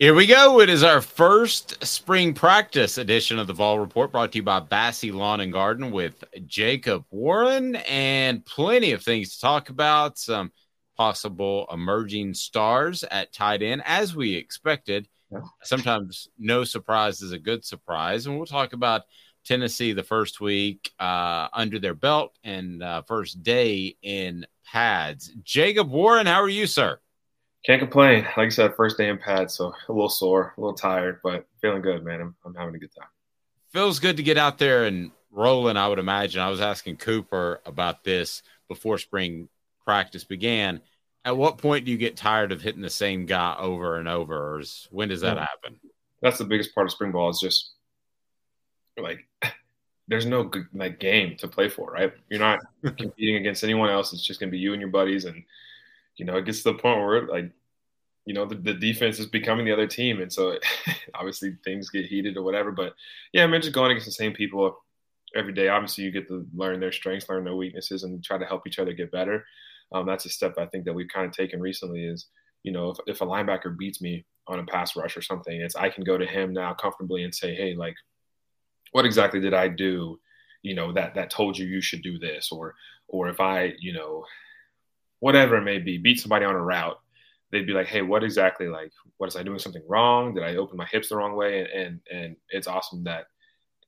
Here we go. It is our first spring practice edition of the Vol Report brought to you by Bassey Lawn and Garden with Jacob Warren and plenty of things to talk about. Some possible emerging stars at tight end, as we expected. Sometimes no surprise is a good surprise. And we'll talk about Tennessee the first week uh, under their belt and uh, first day in pads. Jacob Warren, how are you, sir? Can't complain. Like I said, first day in pad, so a little sore, a little tired, but feeling good, man. I'm, I'm having a good time. Feels good to get out there and rolling, I would imagine. I was asking Cooper about this before spring practice began. At what point do you get tired of hitting the same guy over and over? Or is, when does that happen? That's the biggest part of spring ball is just like there's no good, like game to play for, right? You're not competing against anyone else. It's just gonna be you and your buddies, and you know it gets to the point where like you know the, the defense is becoming the other team, and so obviously things get heated or whatever. But yeah, I mean just going against the same people every day. Obviously, you get to learn their strengths, learn their weaknesses, and try to help each other get better. Um, that's a step I think that we've kind of taken recently. Is you know if, if a linebacker beats me on a pass rush or something, it's I can go to him now comfortably and say, hey, like, what exactly did I do? You know that that told you you should do this, or or if I you know whatever it may be, beat somebody on a route, they'd be like, hey, what exactly like what is I doing something wrong? Did I open my hips the wrong way? And and, and it's awesome that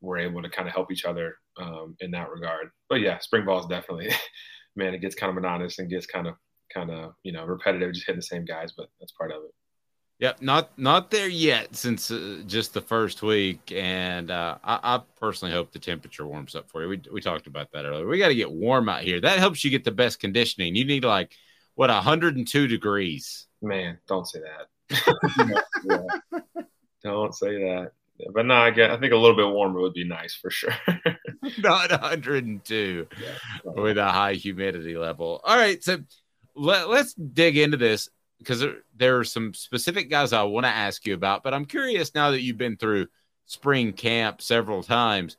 we're able to kind of help each other um, in that regard. But yeah, spring ball is definitely, man, it gets kind of monotonous and gets kind of kind of you know repetitive, just hitting the same guys. But that's part of it. Yep, not not there yet since uh, just the first week, and uh, I, I personally hope the temperature warms up for you. We we talked about that earlier. We got to get warm out here. That helps you get the best conditioning. You need like what 102 degrees. Man, don't say that. Yeah. Don't say that. But no, I get. I think a little bit warmer would be nice for sure. not 102 with a high humidity level. All right, so let, let's dig into this because there, there are some specific guys I want to ask you about, but I'm curious now that you've been through spring camp several times,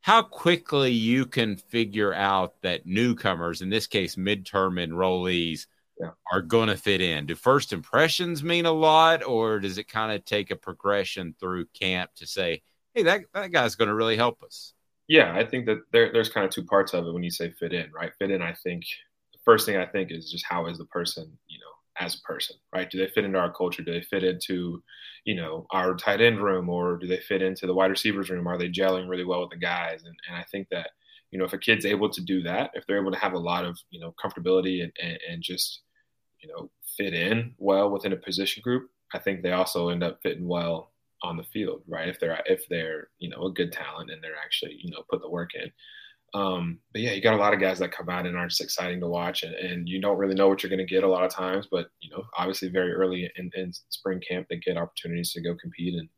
how quickly you can figure out that newcomers, in this case, midterm enrollees, Yeah. are going to fit in. Do first impressions mean a lot, or does it kind of take a progression through camp to say, hey, that, that guy's going to really help us? Yeah, I think that there, there's kind of two parts of it when you say fit in, right? Fit in, I think the first thing I think is just how is the person, you know, as a person, right? Do they fit into our culture? Do they fit into, you know, our tight end room or do they fit into the wide receivers room? Are they gelling really well with the guys? And, and I think that, you know, if a kid's able to do that, if they're able to have a lot of, you know, comfortability and, and, and just, you know, fit in well within a position group, I think they also end up fitting well on the field, right? If they're if they're you know a good talent and they're actually you know put the work in. Um, but yeah, you got a lot of guys that come out and are just exciting to watch, and, and you don't really know what you're going to get a lot of times. But you know, obviously, very early in, in spring camp, they get opportunities to go compete, and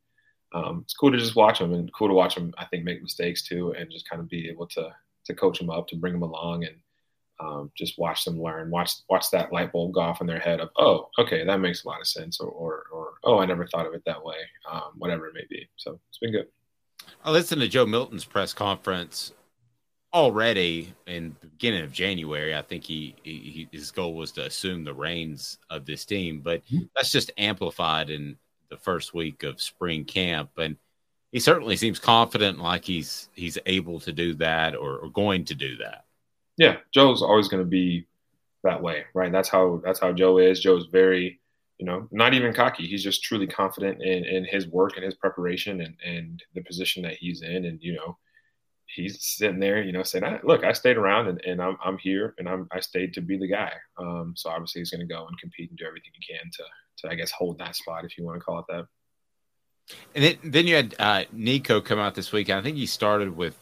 um, it's cool to just watch them, and cool to watch them. I think make mistakes too, and just kind of be able to to coach them up, to bring them along, and um, just watch them learn. Watch watch that light bulb go off in their head of, oh, okay, that makes a lot of sense, or or, or oh, I never thought of it that way. Um, whatever it may be. So it's been good. I listened to Joe Milton's press conference already in the beginning of January. I think he, he his goal was to assume the reins of this team, but mm-hmm. that's just amplified in the first week of spring camp, and he certainly seems confident, like he's he's able to do that or, or going to do that. Yeah, Joe's always going to be that way, right? That's how that's how Joe is. Joe's very, you know, not even cocky. He's just truly confident in, in his work and his preparation and, and the position that he's in, and you know he's sitting there, you know, saying, "Look, I stayed around and, and I'm I'm here and I'm I stayed to be the guy." Um, so obviously he's going to go and compete and do everything he can to to I guess hold that spot if you want to call it that. And then, then you had uh, Nico come out this week. I think he started with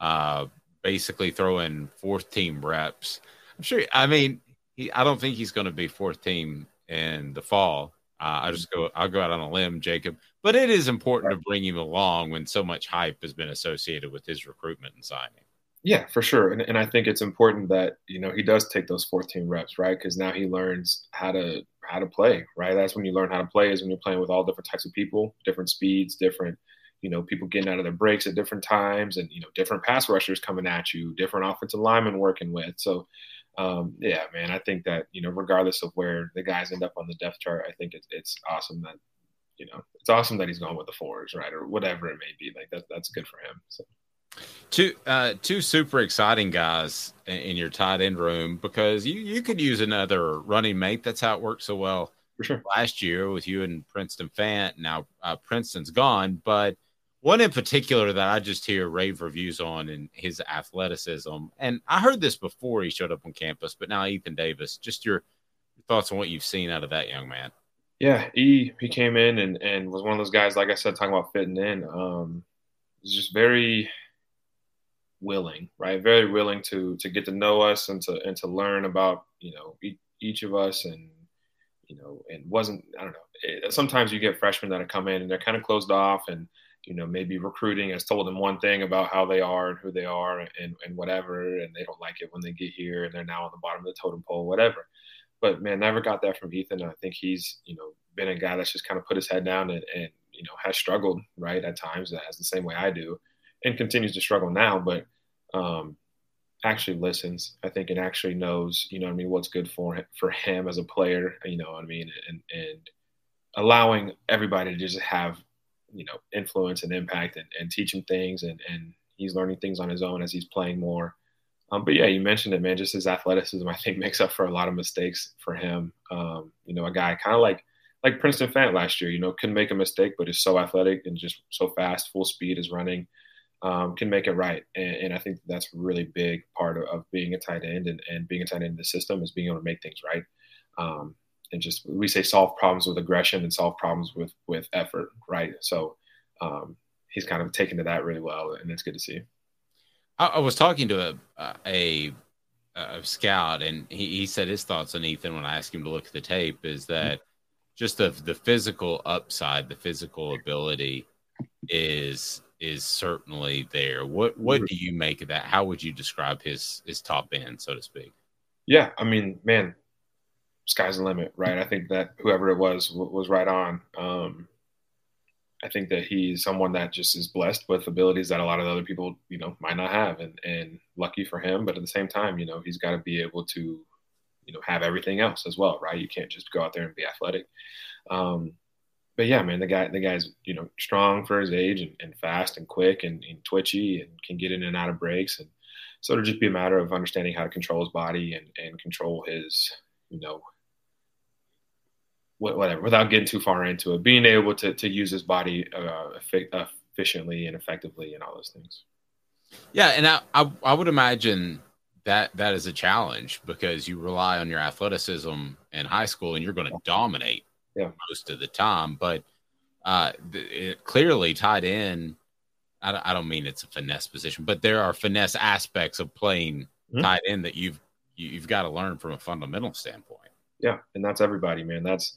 uh, basically throwing fourth team reps. I'm sure. I mean, he, I don't think he's going to be fourth team in the fall. Uh, I just go. I'll go out on a limb, Jacob. But it is important right. to bring him along when so much hype has been associated with his recruitment and signing. Yeah, for sure. And, and I think it's important that you know he does take those 14 reps, right? Because now he learns how to how to play, right? That's when you learn how to play is when you're playing with all different types of people, different speeds, different you know people getting out of their breaks at different times, and you know different pass rushers coming at you, different offensive linemen working with. So um, yeah, man, I think that you know, regardless of where the guys end up on the depth chart, I think it's it's awesome that you know it's awesome that he's going with the fours, right, or whatever it may be. Like that, that's good for him. So. Two uh, two super exciting guys in, your tight end room because you you could use another running mate. That's how it worked so well for sure last year with you and Princeton Fant. Now uh, Princeton's gone, but one in particular that I just hear rave reviews on and his athleticism. And I heard this before he showed up on campus, but now Ethan Davis, just your, thoughts on what you've seen out of that young man. Yeah, he he came in and, and was one of those guys, like I said, talking about fitting in. Um, was just very willing, right? Very willing to to get to know us and to and to learn about you know each of us and you know and wasn't I don't know. It, sometimes you get freshmen that come in and they're kind of closed off and you know, maybe recruiting has told them one thing about how they are and who they are and, and whatever, and they don't like it when they get here and they're now on the bottom of the totem pole, whatever. But man, never got that from Ethan. I think he's, you know, been a guy that's just kind of put his head down and, and you know, has struggled, right, at times, as the same way I do, and continues to struggle now, but um, actually listens, I think, and actually knows, you know I mean, what's good for him, for him as a player, you know what I mean, and, and allowing everybody to just have you know influence and impact and, and teach him things and and he's learning things on his own as he's playing more. Um, but yeah you mentioned it man just his athleticism i think makes up for a lot of mistakes for him. Um, you know a guy kind of like like princeton fant last year you know couldn't make a mistake but is so athletic and just so fast full speed is running um, can make it right. And, and, i think that's a really big part of, of, being a tight end and, and being a tight end in the system is being able to make things right. Um, and just we say solve problems with aggression and solve problems with with effort, right? So um, he's kind of taken to that really well, and it's good to see. I, I was talking to a a, a scout, and he, he, said his thoughts on Ethan when I asked him to look at the tape is that just the the physical upside, the physical ability is is certainly there. What what mm-hmm. do you make of that? How would you describe his his top end, so to speak? Yeah, I mean, man, sky's the limit, right? I think that whoever it was was right on. Um, I think that he's someone that just is blessed with abilities that a lot of other people, you know, might not have, and and lucky for him. But at the same time, you know, he's got to be able to, you know, have everything else as well, right? You can't just go out there and be athletic. Um, but yeah, man, the guy the guy's you know strong for his age and, and fast and quick and, and twitchy and can get in and out of breaks and so it'll just be a matter of understanding how to control his body and, and control his you know whatever, without getting too far into it, being able to to use his body uh, efficiently and effectively and all those things. Yeah, and I, I, I would imagine that that is a challenge because you rely on your athleticism in high school and you're going to dominate yeah. most of the time. But uh, it clearly tied in. I don't, I don't mean it's a finesse position, but there are finesse aspects of playing Mhm. tight end that you've you, you've got to learn from a fundamental standpoint. Yeah, and that's everybody, man. That's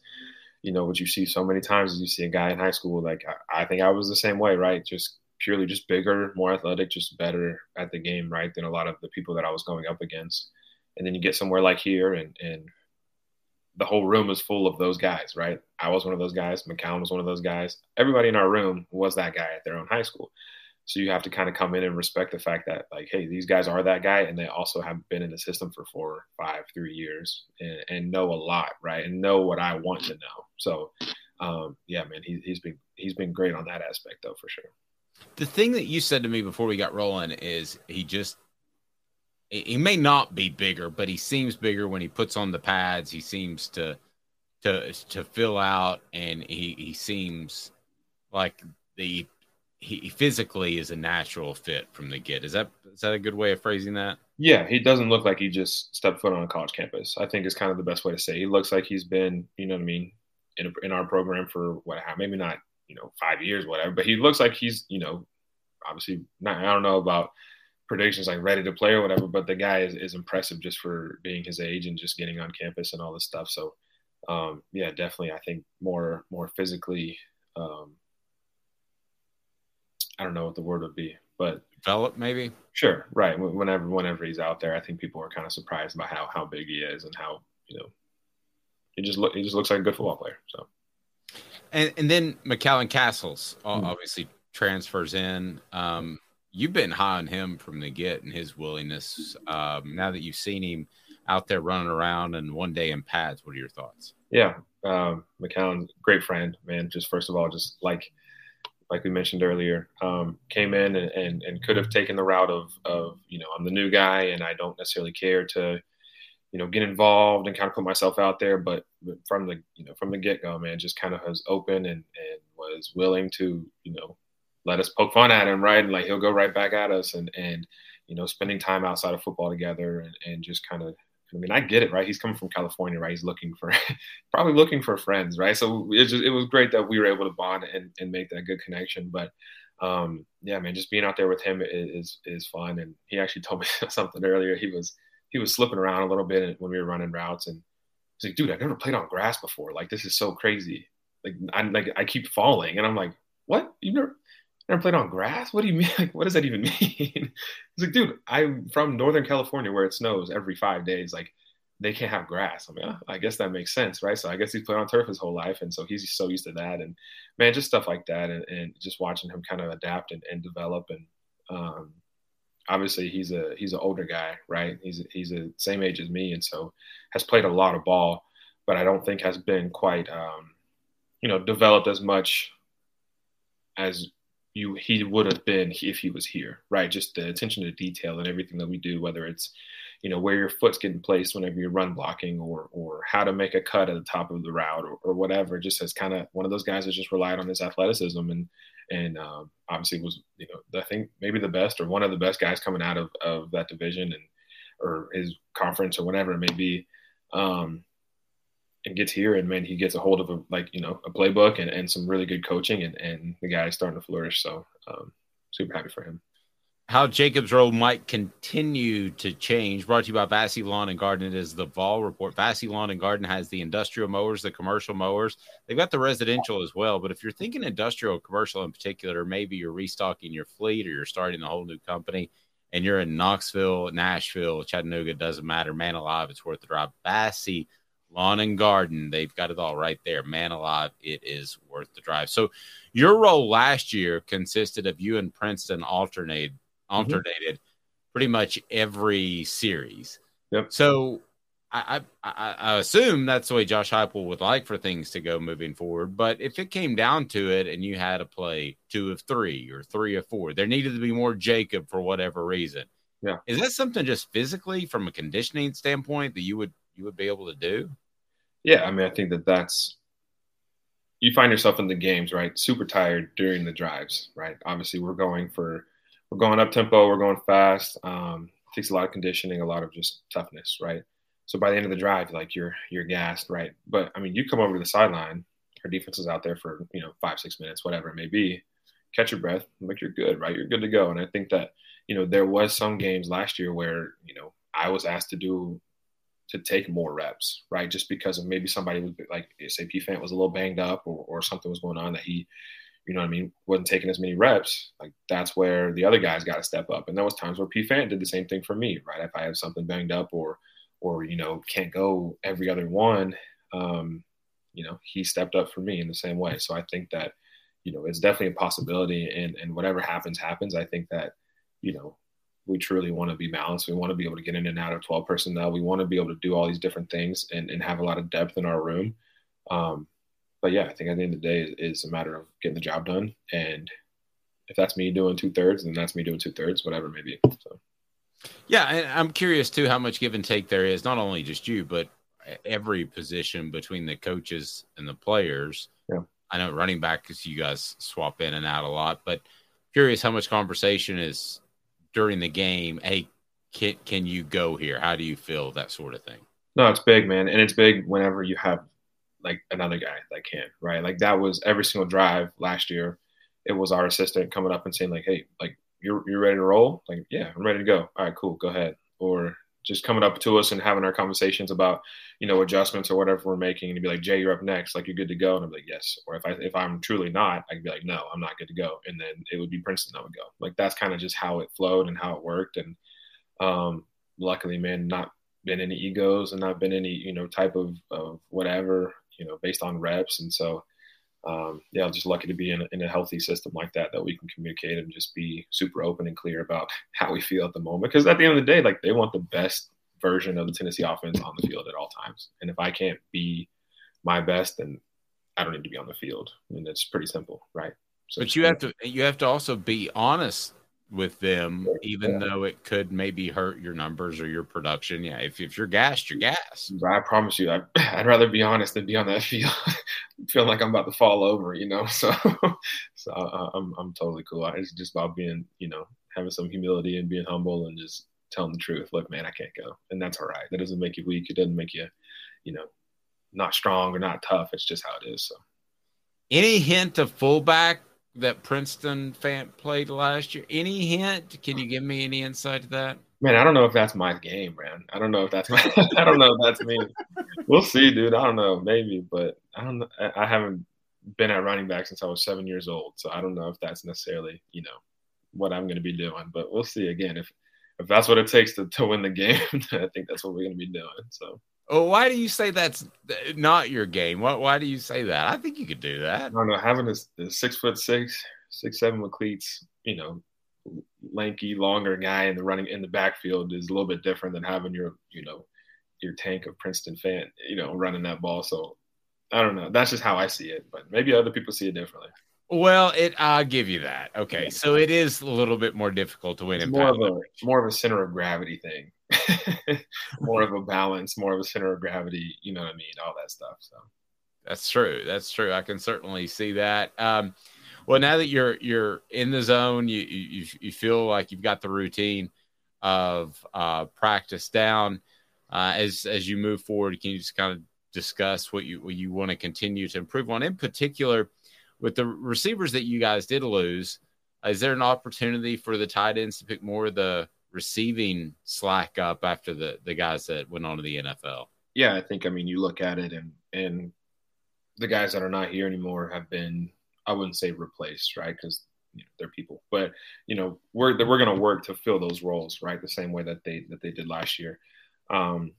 you know what you see so many times is you see a guy in high school. Like I, I think I was the same way, right? Just purely just bigger, more athletic, just better at the game, right? Than a lot of the people that I was going up against. And then you get somewhere like here, and and the whole room is full of those guys, right? I was one of those guys. McCown was one of those guys. Everybody in our room was that guy at their own high school. So you have to kind of come in and respect the fact that, like, hey, these guys are that guy, and they also have been in the system for four, five, three years, and, and know a lot, right? And know what I want to know. So, um, yeah, man, he, he's been he's been great on that aspect, though, for sure. The thing that you said to me before we got rolling is he just he may not be bigger, but he seems bigger when he puts on the pads. He seems to to to fill out, and he he seems like the he physically is a natural fit from the get. Is that is that a good way of phrasing that? Yeah, he doesn't look like he just stepped foot on a college campus. I think is kind of the best way to say. It. He looks like he's been, you know what I mean, in in our program for what maybe not, you know, five years, whatever. But he looks like he's, you know, obviously not. I don't know about predictions like ready to play or whatever, but the guy is, is impressive just for being his age and just getting on campus and all this stuff. So, um, yeah, definitely, I think more more physically. Um, I don't know what the word would be, but Develop maybe. Sure, right. Whenever whenever he's out there, I think people are kind of surprised by how how big he is and how you know he just look he just looks like a good football player. So And and then McCallan Castles o- Hmm. obviously transfers in. Um, you've been high on him from the get and his willingness. Um, now that you've seen him out there running around and one day in pads, what are your thoughts? yeah, um, McCallan's a great friend, man. Just first of all, just like like we mentioned earlier, um, came in and, and and could have taken the route of of you know I'm the new guy and I don't necessarily care to you know get involved and kind of put myself out there, but from the you know from the get go, man, just kind of was open and and was willing to you know let us poke fun at him, right? And like he'll go right back at us and and you know spending time outside of football together and and just kind of I mean I get it, right? He's coming from California, right? He's looking for probably looking for friends, right? So it just it was great that we were able to bond and and make that good connection, but. Um, yeah, man, just being out there with him is is fun. And he actually told me something earlier. He was he was slipping around a little bit when we were running routes, and he's like, "Dude, I've never played on grass before. Like, this is so crazy. Like, I'm like, I keep falling." And I'm like, "What? You never never played on grass? What do you mean? Like, what does that even mean?" Like, "Dude, I'm from Northern California where it snows every five days. Like, they can't have grass. I mean, oh, I guess that makes sense, right? So I guess he's played on turf his whole life, and so he's so used to that. And man, just stuff like that, and, and just watching him kind of adapt and, and develop. And um, obviously, he's a he's an older guy, right? He's he's the same age as me, and so has played a lot of ball, but I don't think has been quite, um, you know, developed as much as you he would have been if he was here, right? Just the attention to detail and everything that we do, whether it's you know where your foot's getting placed whenever you're run blocking or or how to make a cut at the top of the route or, or whatever just as kind of one of those guys that just relied on his athleticism and and um, obviously was you know I think maybe the best or one of the best guys coming out of of that division and or his conference or whatever it may be um and gets here and man he gets a hold of a like you know a playbook and, and some really good coaching and and the guy's starting to flourish so um super happy for him how Jacob's role might continue to change. Brought to you by Vassy Lawn and Garden. It is the Vol Report. Vassy Lawn and Garden has the industrial mowers, the commercial mowers. They've got the residential as well. But if you're thinking industrial, commercial in particular, maybe you're restocking your fleet or you're starting a whole new company and you're in Knoxville, Nashville, Chattanooga, doesn't matter. Man alive, it's worth the drive. Vassy Lawn and Garden, they've got it all right there. Man alive, it is worth the drive. So your role last year consisted of you and Princeton alternate alternated mm-hmm. pretty much every series. Yep. So I, I, I assume that's the way Josh Heupel would like for things to go moving forward. But if it came down to it, and you had to play two of three or three of four, there needed to be more Jacob for whatever reason. Yeah. Is that something just physically, from a conditioning standpoint, that you would you would be able to do? Yeah, I mean, I think that that's you find yourself in the games, right? Super tired during the drives, right? Obviously, we're going for we're going up tempo, we're going fast. Um, takes a lot of conditioning, a lot of just toughness, right? So by the end of the drive, like you're you're gassed, right? But I mean, you come over to the sideline, our defense is out there for you know five six minutes, whatever it may be. Catch your breath, like you're good, right? You're good to go. And I think that you know there was some games last year where you know I was asked to do to take more reps, right? Just because of maybe somebody was like say P Fant was a little banged up or, or something was going on that he, you know what I mean, wasn't taking as many reps. Like that's where the other guys got to step up. And there was times where P Fant did the same thing for me, right? If I have something banged up or or you know can't go every other one, um, you know he stepped up for me in the same way. So I think that you know it's definitely a possibility, and and whatever happens happens. I think that you know we truly want to be balanced. We want to be able to get in and out of 12 personnel. We want to be able to do all these different things and, and have a lot of depth in our room. Um, but yeah, I think at the end of the day, it's a matter of getting the job done. And if that's me doing two thirds, then that's me doing two thirds, whatever it may be. So. Yeah, and I'm curious too how much give and take there is, not only just you, but every position between the coaches and the players. Yeah. I know running back because you guys swap in and out a lot, but curious how much conversation is during the game. Hey, can can you go here? How do you feel? That sort of thing. No, it's big, man, and it's big whenever you have like another guy that can, right? Like that was every single drive last year. It was our assistant coming up and saying like, "Hey, like you're you're ready to roll? Like, yeah, I'm ready to go. All right, cool, go ahead." Or just coming up to us and having our conversations about, you know, adjustments or whatever we're making, and be like, "Jay, you're up next. Like, you're good to go." And I'm like, "Yes." Or if I if I'm truly not, I can be like, "No, I'm not good to go." And then it would be Princeton that would go. Like that's kind of just how it flowed and how it worked. And um, luckily, man, not been any egos and not been any you know type of of whatever you know based on reps. And so um, yeah, I'm just lucky to be in a, in a healthy system like that that we can communicate and just be super open and clear about how we feel at the moment. Because at the end of the day, like they want the best version of the Tennessee offense on the field at all times. And if I can't be my best, then I don't need to be on the field. I mean, it's pretty simple, right? So but you have to you have to also be honest with them, even yeah. though it could maybe hurt your numbers or your production. Yeah, if, if you're gassed, you're gassed. I promise you, I, would rather be honest than be on that field, feeling like I'm about to fall over, you know. So, so uh, I'm I'm totally cool. It's just about being, you know, having some humility and being humble and just telling the truth. Look, man, I can't go, and that's all right. That doesn't make you weak. It doesn't make you, you know, not strong or not tough. It's just how it is. So, any hint of fullback that Princeton Fant played last year? Any hint? Can you give me any insight to that? Man, I don't know if that's my game, man. I don't know if that's my. I don't know if that's me. We'll see, dude. I don't know, maybe, but I don't. I haven't been at running back since I was seven years old, so I don't know if that's necessarily, you know, what I'm going to be doing. But we'll see. Again, if if that's what it takes to, to win the game, I think that's what we're going to be doing. So. Oh, why do you say that's not your game? Why, why do you say that? I think you could do that. I don't know. Having a, a six foot six, six seven with cleats, you know, lanky, longer guy in the running in the backfield is a little bit different than having your, you know, your tank of Princeton Fant, you know, running that ball. So I don't know. That's just how I see it, but maybe other people see it differently. Well, it I'll give you that. Okay, so it is a little bit more difficult to win. It's more of a more of a center of gravity thing. more of a balance, more of a center of gravity. You know what I mean? All that stuff. So that's true. That's true. I can certainly see that. Um, well, now that you're you're in the zone, you you you feel like you've got the routine of uh, practice down. Uh, as as you move forward, can you just kind of discuss what you what you want to continue to improve on? In particular, with the receivers that you guys did lose, is there an opportunity for the tight ends to pick more of the receiving slack up after the the guys that went on to the NFL? Yeah, I think I mean you look at it and and the guys that are not here anymore have been I wouldn't say replaced, right? Because you know, they're people, but you know we're we're going to work to fill those roles, right? The same way that they that they did last year. Um,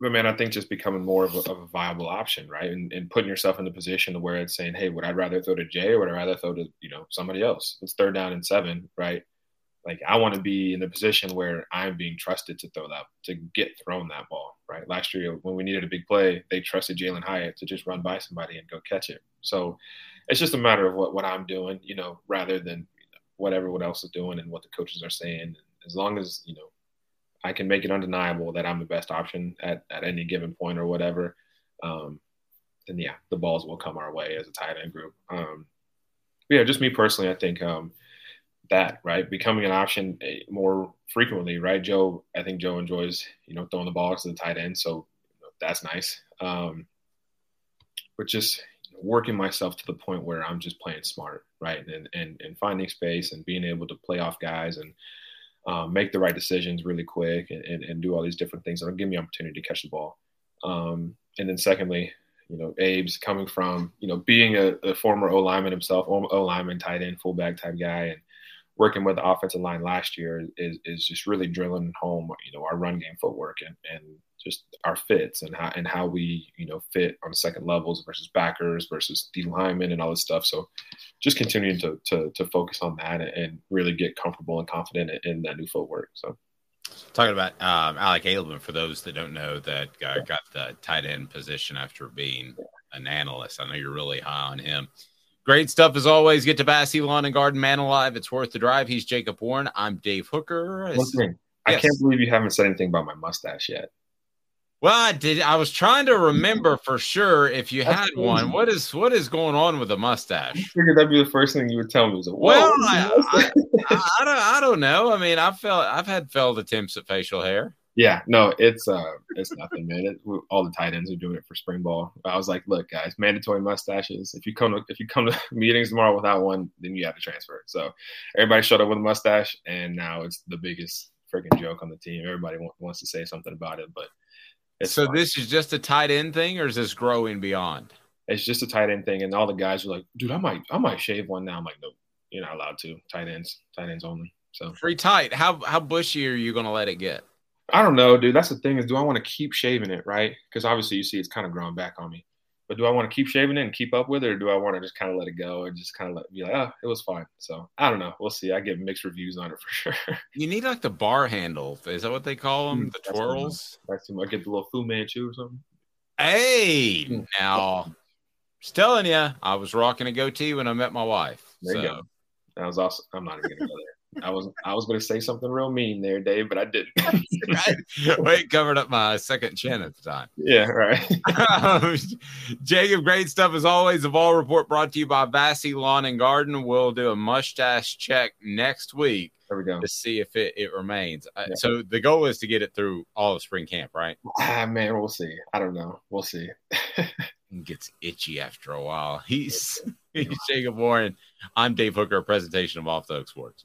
but man, I think just becoming more of a, of a viable option, right? And, and, putting yourself in the position to where it's saying, hey, would I rather throw to Jay or would I rather throw to you know somebody else? It's third down and seven, right? Like I want to be in the position where I'm being trusted to throw that to get thrown that ball. Right. Last year when we needed a big play, they trusted Jalin Hyatt to just run by somebody and go catch it. So it's just a matter of what, what I'm doing, you know, rather than what everyone else is doing and what the coaches are saying. As long as, you know, I can make it undeniable that I'm the best option at, at any given point or whatever, um, then yeah, the balls will come our way as a tight end group. Um, yeah, just me personally, I think um, – that, right? Becoming an option eh, more frequently, right? Joe, I think Joe enjoys, you know, throwing the ball to the tight end. So that's nice. Um, but just working myself to the point where I'm just playing smart, right? And and and finding space and being able to play off guys and um, make the right decisions really quick and, and, and do all these different things that'll give me opportunity to catch the ball. Um, and then secondly, you know, Abe's coming from, you know, being a, a former O lineman himself, O lineman, tight end, fullback type guy, and working with the offensive line last year is, is just really drilling home, you know, our run game footwork and, and just our fits and how and how we you know fit on second levels versus backers versus D linemen and all this stuff. So just continuing to to, to focus on that and really get comfortable and confident in, in that new footwork. So. Talking about um, Alec Abeln, for those that don't know, that uh, got the tight end position after being an analyst. I know you're really high on him. Great stuff as always. Get to Bassey Lawn and Garden Man Alive. It's worth the drive. He's Jacob Warren. I'm Dave Hooker. One thing. I yes. can't believe you haven't said anything about my mustache yet. Well, I did. I was trying to remember for sure if you had one. What is what is going on with the mustache? I figured that'd be the first thing you would tell me. Was, well, I, I, I, I, don't. I don't know. I mean, I've felt. I've had failed attempts at facial hair. Yeah, no, it's uh, it's nothing, man. It, all the tight ends are doing it for spring ball. I was like, look, guys, mandatory mustaches. If you come to if you come to meetings tomorrow without one, then you have to transfer. So everybody showed up with a mustache, and now it's the biggest freaking joke on the team. Everybody wants to say something about it, but it's so fun. this is just a tight end thing, or is this growing beyond? It's just a tight end thing, and all the guys are like, "Dude, I might, I might shave one now." I'm like, "No, you're not allowed to. Tight ends, tight ends only." So free tight. How how bushy are you going to let it get? I don't know, dude. That's the thing is, do I want to keep shaving it, right? Because obviously, you see, it's kind of growing back on me. But do I want to keep shaving it and keep up with it, or do I want to just kind of let it go and just kind of let be like, oh, it was fine. So I don't know. We'll see. I get mixed reviews on it for sure. You need like the bar handle. Is that what they call them? Mm, the twirls. That's too much. I get the little Fu Manchu or something. Hey, mm. now, just telling you, I was rocking a goatee when I met my wife. There so. you go. That was awesome. I'm not even gonna go there. I was I was going to say something real mean there, Dave, but I didn't. right. Wait, covered up my second chin at the time. Yeah, right. um, Jacob, great stuff as always. The Vol Report brought to you by Bassey Lawn and Garden. We'll do a mustache check next week. There we go. To see if it, it remains. Uh, yeah. So the goal is to get it through all of spring camp, right? Ah, man, we'll see. I don't know. We'll see. gets itchy after a while. He's, he's Jacob Warren. I'm Dave Hooker, presentation of Off the Hook Sports.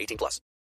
18 plus.